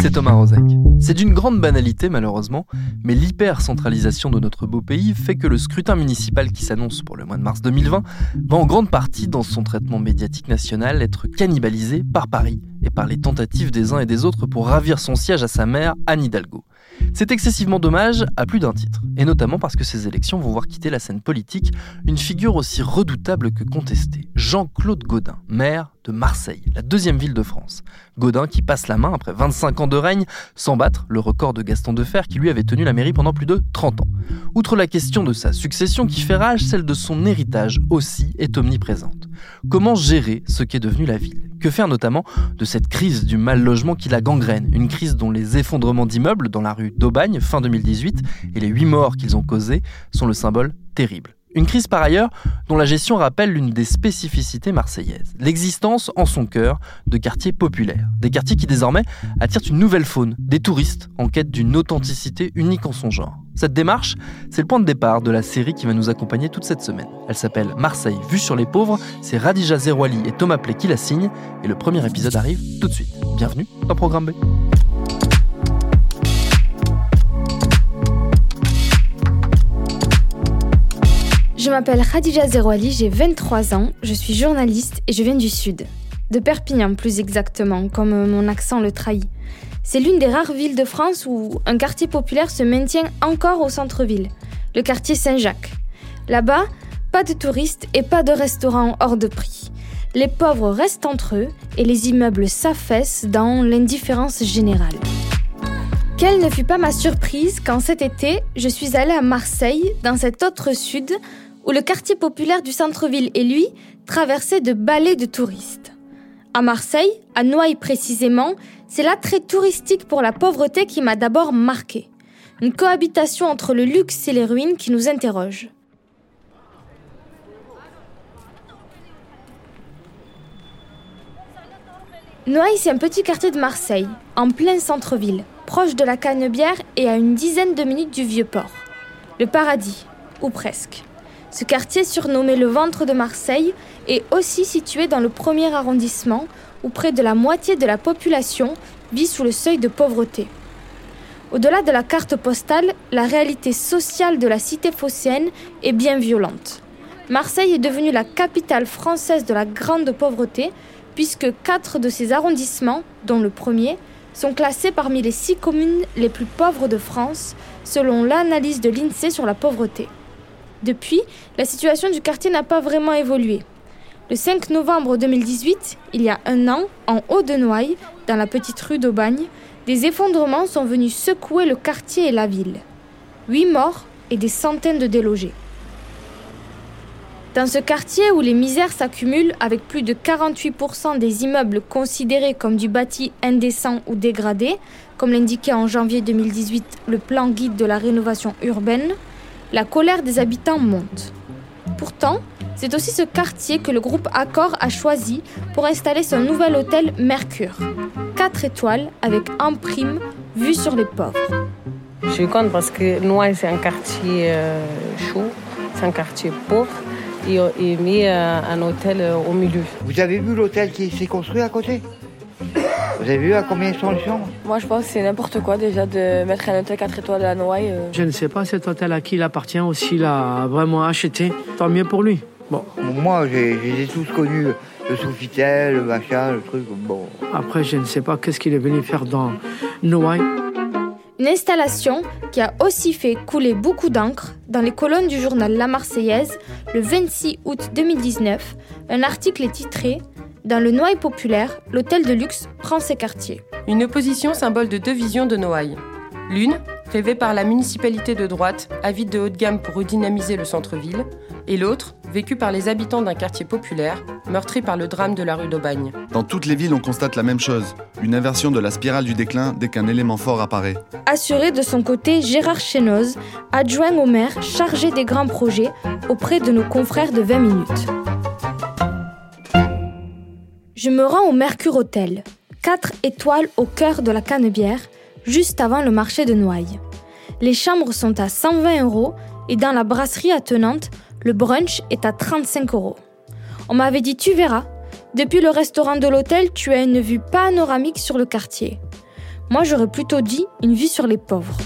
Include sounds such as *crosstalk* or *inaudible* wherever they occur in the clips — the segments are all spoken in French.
C'est Thomas Rozek. C'est d'une grande banalité malheureusement, mais l'hyper-centralisation de notre beau pays fait que le scrutin municipal qui s'annonce pour le mois de mars 2020 va en grande partie dans son traitement médiatique national être cannibalisé par Paris et par les tentatives des uns et des autres pour ravir son siège à sa mère, Anne Hidalgo. C'est excessivement dommage à plus d'un titre, et notamment parce que ces élections vont voir quitter la scène politique une figure aussi redoutable que contestée, Jean-Claude Gaudin, maire de Marseille, la deuxième ville de France. Gaudin qui passe la main après 25 ans de règne sans battre le record de Gaston Defer qui lui avait tenu la mairie pendant plus de 30 ans. Outre la question de sa succession qui fait rage, celle de son héritage aussi est omniprésente. Comment gérer ce qu'est devenu la ville? Que faire notamment de cette crise du mal logement qui la gangrène? Une crise dont les effondrements d'immeubles dans la rue d'Aubagne fin 2018 et les huit morts qu'ils ont causés sont le symbole terrible. Une crise par ailleurs dont la gestion rappelle l'une des spécificités marseillaises, l'existence en son cœur de quartiers populaires, des quartiers qui désormais attirent une nouvelle faune, des touristes en quête d'une authenticité unique en son genre. Cette démarche, c'est le point de départ de la série qui va nous accompagner toute cette semaine. Elle s'appelle Marseille vue sur les pauvres, c'est Radija Zerouali et Thomas Play qui la signent, et le premier épisode arrive tout de suite. Bienvenue dans Programme B. Je m'appelle Khadija Zerouali, j'ai 23 ans, je suis journaliste et je viens du Sud. De Perpignan plus exactement, comme mon accent le trahit. C'est l'une des rares villes de France où un quartier populaire se maintient encore au centre-ville, le quartier Saint-Jacques. Là-bas, pas de touristes et pas de restaurants hors de prix. Les pauvres restent entre eux et les immeubles s'affaissent dans l'indifférence générale. Quelle ne fut pas ma surprise quand cet été, je suis allée à Marseille, dans cet autre sud, où le quartier populaire du centre-ville et lui traversait de balais de touristes. À Marseille, à Noailles précisément, c'est l'attrait touristique pour la pauvreté qui m'a d'abord marqué. Une cohabitation entre le luxe et les ruines qui nous interroge. Noailles, c'est un petit quartier de Marseille, en plein centre-ville, proche de la Canebière et à une dizaine de minutes du Vieux-Port. Le paradis, ou presque. Ce quartier, surnommé le ventre de Marseille, est aussi situé dans le premier arrondissement, où près de la moitié de la population vit sous le seuil de pauvreté. Au-delà de la carte postale, la réalité sociale de la cité phocéenne est bien violente. Marseille est devenue la capitale française de la grande pauvreté, puisque quatre de ses arrondissements, dont le premier, sont classés parmi les six communes les plus pauvres de France, selon l'analyse de l'INSEE sur la pauvreté. Depuis, la situation du quartier n'a pas vraiment évolué. Le 5 novembre 2018, il y a un an, en haut de Noailles, dans la petite rue d'Aubagne, des effondrements sont venus secouer le quartier et la ville. Huit morts et des centaines de délogés. Dans ce quartier où les misères s'accumulent avec plus de 48% des immeubles considérés comme du bâti indécent ou dégradé, comme l'indiquait en janvier 2018 le plan guide de la rénovation urbaine, la colère des habitants monte. Pourtant, c'est aussi ce quartier que le groupe Accor a choisi pour installer son nouvel hôtel Mercure. 4 étoiles avec un prime vue sur les pauvres. Je suis contente parce que Noailles, c'est un quartier euh, chaud, c'est un quartier pauvre. et, mis un hôtel au milieu. Vous avez vu l'hôtel qui s'est construit à côté? Avez vu à combien sont les chambres Moi, je pense que c'est n'importe quoi déjà de mettre un hôtel 4 étoiles à Noailles. Je ne sais pas cet hôtel à qui il appartient ou s'il a vraiment acheté. Tant mieux pour lui. Bon. Moi, j'ai tous connus, le Sofitel, le machin, le truc. Bon. Après, je ne sais pas qu'est-ce qu'il est venu faire dans Noailles. Une installation qui a aussi fait couler beaucoup d'encre dans les colonnes du journal La Marseillaise le 26 août 2019. Un article est titré Dans le Noailles populaire, l'hôtel de luxe prend ses quartiers. Une opposition symbole de deux visions de Noailles. L'une, rêvée par la municipalité de droite, avide de haut de gamme pour redynamiser le centre-ville, et l'autre, vécue par les habitants d'un quartier populaire, meurtri par le drame de la rue d'Aubagne. Dans toutes les villes, on constate la même chose, une inversion de la spirale du déclin dès qu'un élément fort apparaît. Assuré de son côté Gérard Chenoz, adjoint au maire chargé des grands projets auprès de nos confrères de 20 minutes. Je me rends au Mercure Hôtel, 4 étoiles au cœur de la Canebière, juste avant le marché de Noailles. Les chambres sont à 120 euros et dans la brasserie attenante, le brunch est à 35 euros. On m'avait dit tu verras, depuis le restaurant de l'hôtel, tu as une vue panoramique sur le quartier. Moi, j'aurais plutôt dit une vue sur les pauvres.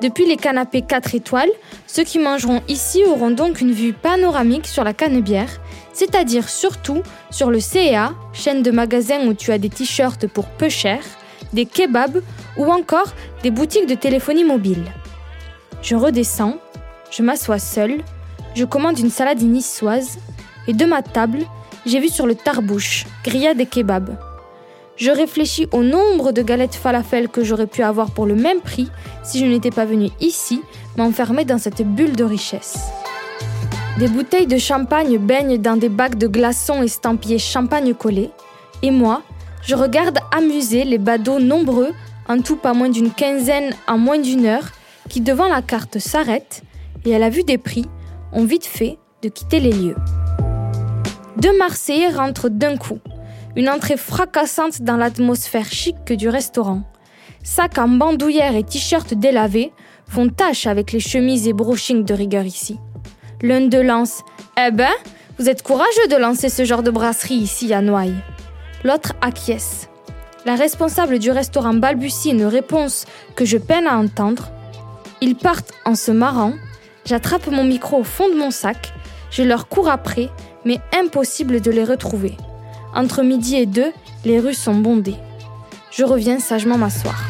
Depuis les canapés 4 étoiles, ceux qui mangeront ici auront donc une vue panoramique sur la Canebière, c'est-à-dire surtout sur le CEA, chaîne de magasins où tu as des t-shirts pour peu cher, des kebabs ou encore des boutiques de téléphonie mobile. Je redescends, je m'assois seule, je commande une salade niçoise et de ma table, j'ai vu sur le tarbouche, grillade et kebab. Je réfléchis au nombre de galettes falafel que j'aurais pu avoir pour le même prix si je n'étais pas venue ici m'enfermer dans cette bulle de richesse. Des bouteilles de champagne baignent dans des bacs de glaçons estampillés champagne collé, et moi, je regarde amuser les badauds nombreux, en tout pas moins d'une quinzaine en moins d'une heure, qui devant la carte s'arrêtent et à la vue des prix ont vite fait de quitter les lieux. Deux Marseillais rentrent d'un coup, une entrée fracassante dans l'atmosphère chic du restaurant. Sacs en bandoulière et t-shirts délavés font tache avec les chemises et brochings de rigueur ici. L'un de lance Eh ben, vous êtes courageux de lancer ce genre de brasserie ici à Noailles. L'autre acquiesce. La responsable du restaurant balbutie une réponse que je peine à entendre. Ils partent en se marrant J'attrape mon micro au fond de mon sac, je leur cours après, mais impossible de les retrouver. Entre midi et deux, les rues sont bondées. Je reviens sagement m'asseoir.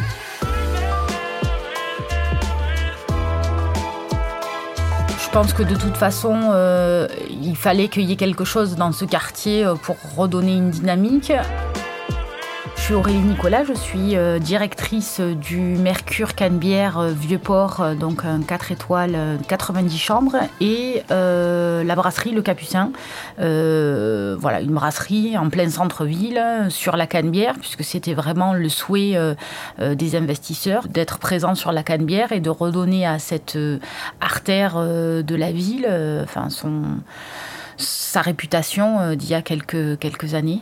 Pense que de toute façon, euh, il fallait qu'il y ait quelque chose dans ce quartier euh, pour redonner une dynamique. Je suis Aurélie Nicolas, je suis euh, directrice du Mercure Canebière euh, Vieux-Port, euh, donc un 4 étoiles, 90 chambres, et la brasserie Le Capucin. voilà, une brasserie en plein centre-ville, sur la Canebière, puisque c'était vraiment le souhait des investisseurs d'être présents sur la Canebière et de redonner à cette artère de la ville sa réputation d'il y a quelques années.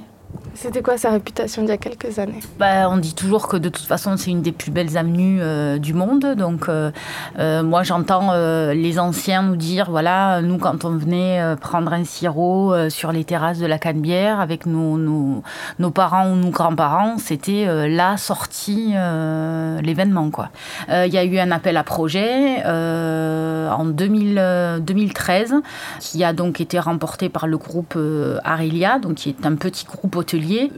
C'était quoi sa réputation il y a quelques années? Bah, On dit toujours que de toute façon c'est une des plus belles avenues euh, du monde. Donc euh, euh, moi j'entends les anciens nous dire, voilà, nous quand on venait prendre un sirop sur les terrasses de la Canebière avec nos, nos, parents ou nos grands-parents, c'était la sortie, l'événement. quoi. Il y a eu un appel à projet en 2000, 2013 qui a donc été remporté par le groupe Arilia, donc qui est un petit groupe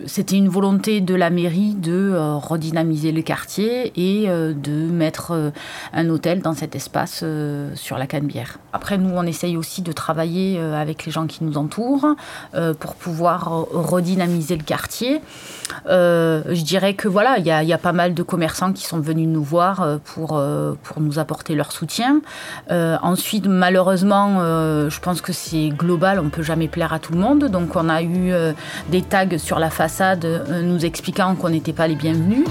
C'était une volonté de la mairie de euh, redynamiser le quartier et euh, de mettre euh, un hôtel dans cet espace sur la Canebière. Après, nous, on essaye aussi de travailler avec les gens qui nous entourent pour pouvoir redynamiser le quartier. je dirais que voilà, il y, a pas mal de commerçants qui sont venus nous voir pour, pour nous apporter leur soutien. ensuite, malheureusement, je pense que c'est global, on peut jamais plaire à tout le monde. Donc, on a eu des tags sur la façade euh, nous expliquant qu'on n'était pas les bienvenus.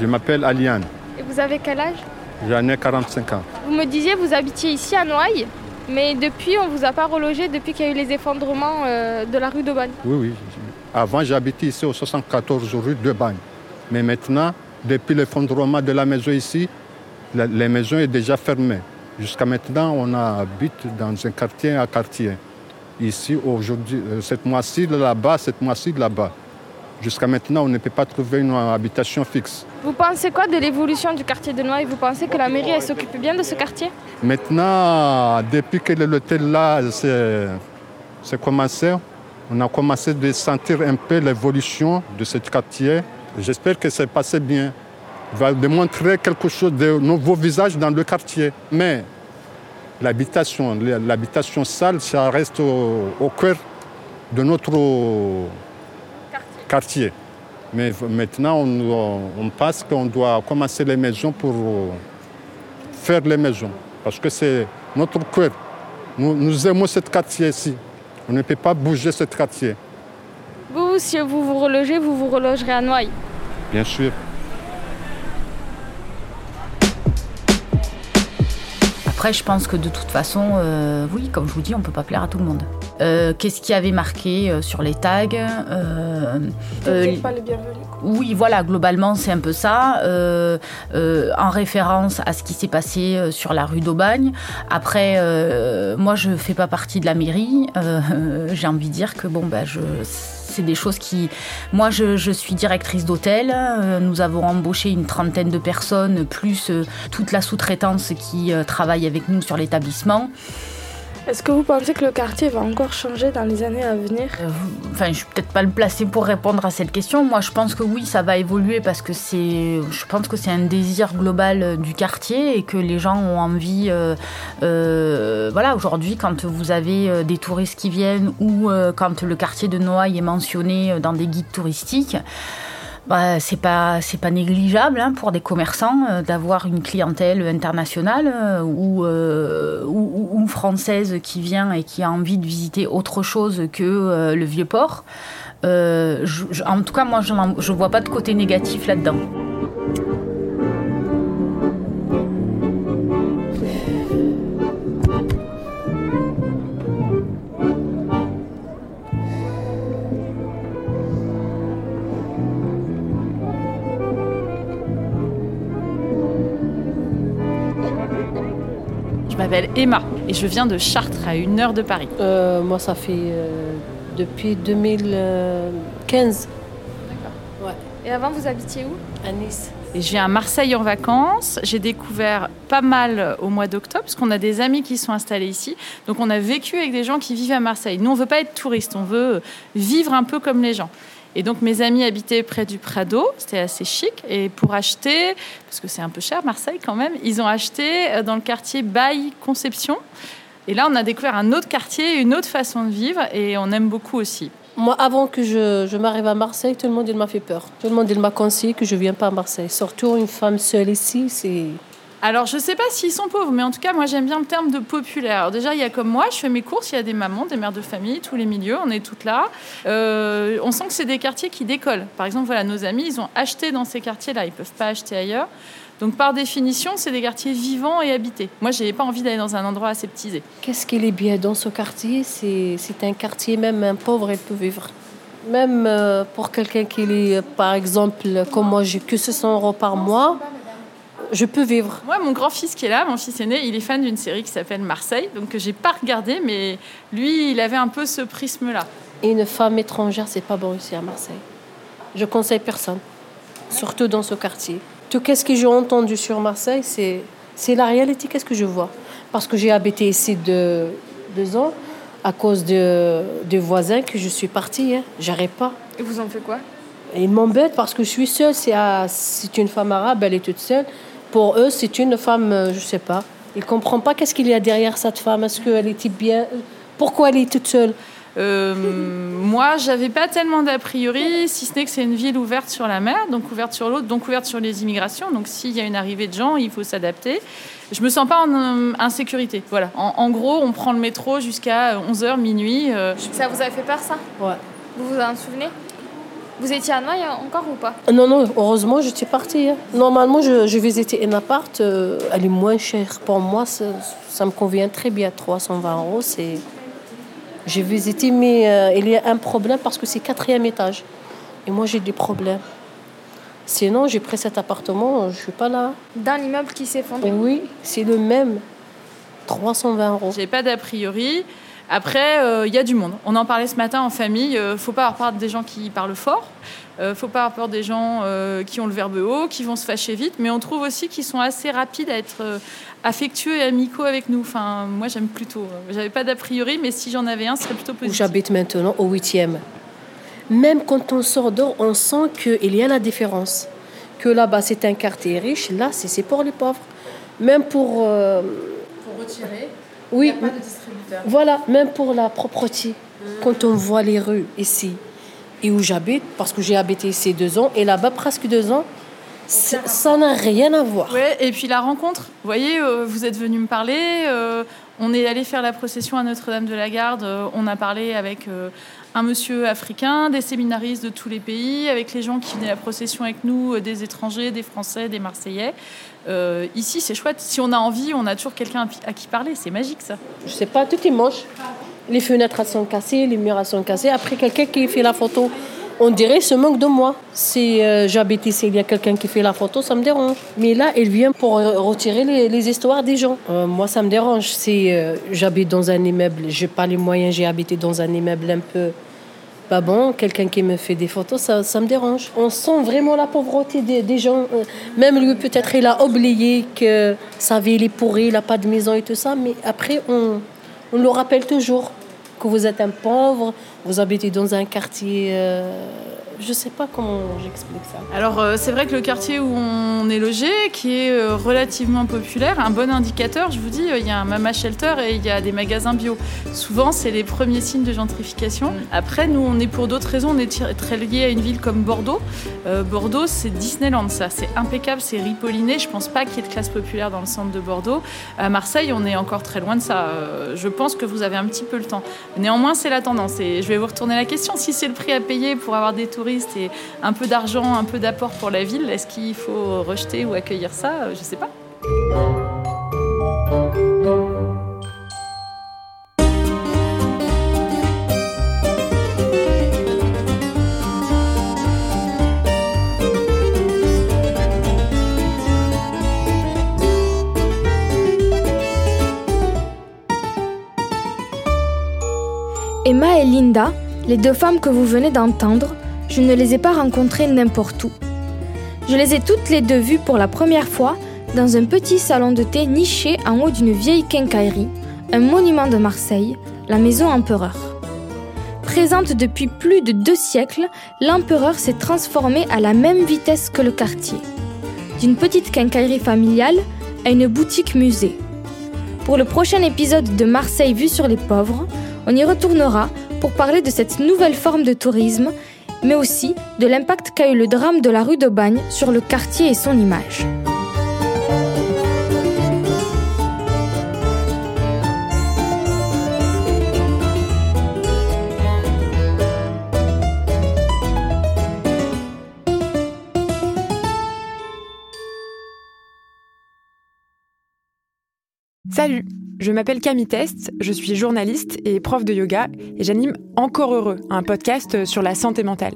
Je m'appelle Aliane. Et vous avez quel âge? J'en ai 45 ans. Vous me disiez vous habitiez ici à Noailles, mais depuis on vous a pas relogé depuis qu'il y a eu les effondrements euh, de la rue d'Aubagne. Oui, oui. Avant, j'habitais ici au 74 rue de Bagne. Mais maintenant, depuis l'effondrement de la maison ici, la, les maisons sont déjà fermées. Jusqu'à maintenant, on habite dans un quartier à quartier. Ici, aujourd'hui, euh, cette mois-ci là-bas, cette mois-ci là-bas. Jusqu'à maintenant, on ne peut pas trouver une habitation fixe. Vous pensez quoi de l'évolution du quartier de Noailles? Vous pensez que la mairie elle s'occupe bien de ce quartier? Maintenant, depuis que l'hôtel là s'est commencé, on a commencé à sentir un peu l'évolution de ce quartier. J'espère que c'est passé bien. Il va démontrer quelque chose de nouveaux visages dans le quartier. Mais l'habitation, l'habitation sale, ça reste au, au cœur de notre quartier. Mais maintenant, on, on pense qu'on doit commencer les maisons pour faire les maisons. Parce que c'est notre cœur. Nous, nous aimons ce quartier ici. On ne peut pas bouger ce quartier. Vous, si vous vous relogez, vous vous relogerez à Noailles Bien sûr. Après, je pense que de toute façon, euh, oui, comme je vous dis, on peut pas plaire à tout le monde. Euh, Qu'est-ce qui avait marqué euh, sur les tags euh, euh, pas les bienvenus. Oui, voilà, globalement, c'est un peu ça, euh, euh, en référence à ce qui s'est passé euh, sur la rue d'Aubagne. Après, euh, moi, je fais pas partie de la mairie. Euh, *laughs* J'ai envie de dire que, bon, ben, je c'est des choses qui... Moi, je, suis directrice d'hôtel. Euh, nous avons embauché une trentaine de personnes, plus euh, toute la sous-traitance qui euh, travaille avec nous sur l'établissement. Est-ce que vous pensez que le quartier va encore changer dans les années à venir Euh, Enfin, je suis peut-être pas le placé pour répondre à cette question. Moi, je pense que oui, ça va évoluer parce que c'est, je pense que c'est un désir global euh, du quartier et que les gens ont envie. euh, euh, voilà, aujourd'hui, quand vous avez des touristes qui viennent ou quand le quartier de Noailles est mentionné dans des guides touristiques. Bah, c'est pas c'est pas négligeable hein, pour des commerçants euh, d'avoir une clientèle internationale euh, ou, euh, ou, française qui vient et qui a envie de visiter autre chose que euh, le vieux port. En tout cas, moi, je je vois pas de côté négatif là-dedans. M'appelle Emma et je viens de Chartres, à une heure de Paris. Euh, moi, ça fait euh, depuis 2015 Et avant, vous habitiez où? À Nice. Et je viens à Marseille en vacances. J'ai découvert pas mal au mois d'octobre, parce qu'on a des amis qui sont installés ici. Donc on a vécu avec des gens qui vivent à Marseille. Nous, on veut pas être touristes, on veut vivre un peu comme les gens. Et donc mes amis habitaient près du Prado, c'était assez chic. Et pour acheter, parce que c'est un peu cher Marseille quand même, ils ont acheté euh, dans le quartier Baille Conception. Et là, on a découvert un autre quartier, une autre façon de vivre, et on aime beaucoup aussi. Moi, avant que je, je m'arrive à Marseille, tout le monde il m'a fait peur. Tout le monde il m'a conseillé que je ne viens pas à Marseille. Surtout une femme seule ici, c'est... Alors, je sais pas s'ils sont pauvres, mais en tout cas, moi, j'aime bien le terme de populaire. Alors, déjà, il y a comme moi, je fais mes courses, il y a des mamans, des mères de famille, tous les milieux, on est toutes là. Euh, on sent que c'est des quartiers qui décollent. Par exemple, voilà, nos amis, ils ont acheté dans ces quartiers-là, ils peuvent pas acheter ailleurs. Donc, par définition, c'est des quartiers vivants et habités. Moi, j'ai pas envie d'aller dans un endroit aseptisé. Qu'est-ce qu'il est bien dans ce quartier? C'est un quartier, même un pauvre, il peut vivre. Même euh, pour quelqu'un qui est, par exemple, comme moi, j'ai que 600 euros par mois, je peux vivre. Moi, mon grand-fils qui est là, mon fils aîné, il est fan d'une série qui s'appelle Marseille, donc que j'ai pas regardé, mais lui, il avait un peu ce prisme-là. Et une femme étrangère, c'est pas bon ici à Marseille. Je conseille personne, surtout dans ce quartier. Tout ce que j'ai entendu sur Marseille, c'est c'est la réalité. Qu'est-ce que je vois? Parce que j'ai habité ici deux, deux ans à cause de, de voisins que je suis partie. Hein. J'arrive pas. Et vous en faites quoi? Ils m'embêtent parce que je suis seule. C'est une femme arabe, elle est toute seule. Pour eux, c'est une femme, euh, je sais pas. Ils ne comprennent pas qu'est-ce qu'il y a derrière cette femme. Est-ce qu'elle était bien? Pourquoi elle est toute seule? Euh, moi, j'avais pas tellement d'a priori, si ce n'est que c'est une ville ouverte sur la mer, donc ouverte sur l'autre, donc ouverte sur les immigrations. Donc s'il y a une arrivée de gens, il faut s'adapter. Je me sens pas en euh, insécurité. Voilà. En, en gros, on prend le métro jusqu'à 11h, minuit. euh, Ça vous avait fait peur, ça? Ouais. Vous vous en souvenez? Vous étiez à Noailles encore ou pas Non, non, heureusement, j'étais partie. hein. Normalement, je, je visitais un appart. euh, elle est moins chère. Pour moi, ça, ça me convient très bien. 320 euros, c'est J'ai visité, mais euh, il y a un problème parce que c'est quatrième étage. Et moi, j'ai des problèmes. Sinon, j'ai pris cet appartement, je suis pas là. Dans l'immeuble qui s'effondre Oui, c'est le même. 320 euros. J'ai pas d'a priori. Après, il y a du monde. On en parlait ce matin en famille. Euh, faut pas avoir peur des gens qui parlent fort. Euh, faut pas avoir peur des gens euh, qui ont le verbe haut, qui vont se fâcher vite. Mais on trouve aussi qu'ils sont assez rapides à être euh, affectueux et amicaux avec nous. Enfin, moi, j'aime plutôt. J'avais pas d'a priori, mais si j'en avais un, ce serait plutôt Où positif. j'habite maintenant, au 8e. Même quand on sort dehors, on sent qu'il y a la différence. Que là-bas, c'est un quartier riche, là, c'est c'est pour les pauvres. Même pour. euh, Pour retirer, oui, de distributeur. voilà, même pour la propreté. Quand on voit les rues ici et où j'habite, parce que j'ai habité ici deux ans et là-bas presque deux ans, ça n'a rien à voir. Ouais, et puis la rencontre. Vous voyez, euh, vous êtes venu me parler. euh, on est allé faire la procession à Notre-Dame de la Garde. euh, on a parlé avec euh, un monsieur africain, des séminaristes de tous les pays, avec les gens qui venaient à la procession avec nous, des étrangers, des Français, des Marseillais. Euh, ici, c'est chouette. Si on a envie, on a toujours quelqu'un à qui parler. C'est magique, ça. Je sais pas, tout est moche. Les fenêtres elles sont cassées, les murs elles sont cassés. Après, quelqu'un qui fait la photo, on dirait se moque de moi. Si euh, j'habite ici, il y a quelqu'un qui fait la photo, ça me dérange. Mais là, il vient pour euh, retirer les, histoires des gens. Moi, ça me dérange. Si j'habite dans un immeuble, j'ai pas les moyens, j'ai habité dans un immeuble un peu pas bon, quelqu'un qui me fait des photos, ça, me dérange. On sent vraiment la pauvreté des, gens. Euh, Même lui, peut-être, il a oublié que sa ville est pourrie, il n'a pas de maison et tout ça, mais après, on, on le rappelle toujours que vous êtes un pauvre, vous habitez dans un quartier. euh, je sais pas comment j'explique ça. Alors euh, c'est vrai que le quartier où on est logé, qui est euh, relativement populaire, un bon indicateur, je vous dis, euh, il y a un mama shelter et il y a des magasins bio. Souvent c'est les premiers signes de gentrification. Après nous on est pour d'autres raisons, on est très lié à une ville comme Bordeaux. Bordeaux c'est Disneyland ça, c'est impeccable, c'est ripolliné. Je pense pas qu'il y ait de classe populaire dans le centre de Bordeaux. À Marseille on est encore très loin de ça. Je pense que vous avez un petit peu le temps. Néanmoins c'est la tendance et je vais vous retourner la question. Si c'est le prix à payer pour avoir des et un peu d'argent, un peu d'apport pour la ville, est-ce qu'il faut rejeter ou accueillir ça? Euh, Je sais pas. Emma et Linda, les deux femmes que vous venez d'entendre, je ne les ai pas rencontrées n'importe où. Je les ai toutes les deux vues pour la première fois dans un petit salon de thé niché en haut d'une vieille quincaillerie, un monument de Marseille, la maison Empereur. Présente depuis plus de deux siècles, l'Empereur s'est transformé à la même vitesse que le quartier. D'une petite quincaillerie familiale à une boutique musée. Pour le prochain épisode de Marseille vue sur les pauvres, on y retournera pour parler de cette nouvelle forme de tourisme, mais aussi de l'impact qu'a eu le drame de la rue de Bagne sur le quartier et son image. Salut, je m'appelle Camille Test, je suis journaliste et prof de yoga et j'anime Encore Heureux, un podcast sur la santé mentale.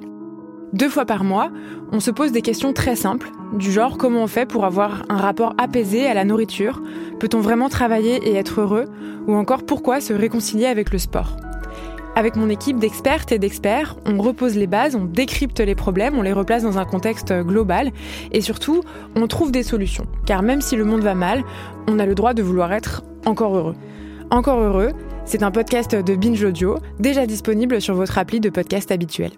Deux fois par mois, on se pose des questions très simples, du genre comment on fait pour avoir un rapport apaisé à la nourriture, peut-on vraiment travailler et être heureux, ou encore pourquoi se réconcilier avec le sport. Avec mon équipe d'expertes et d'experts, on repose les bases, on décrypte les problèmes, on les replace dans un contexte global et surtout, on trouve des solutions. Car même si le monde va mal, on a le droit de vouloir être encore heureux. Encore heureux, c'est un podcast de Binge Audio, déjà disponible sur votre appli de podcast habituel.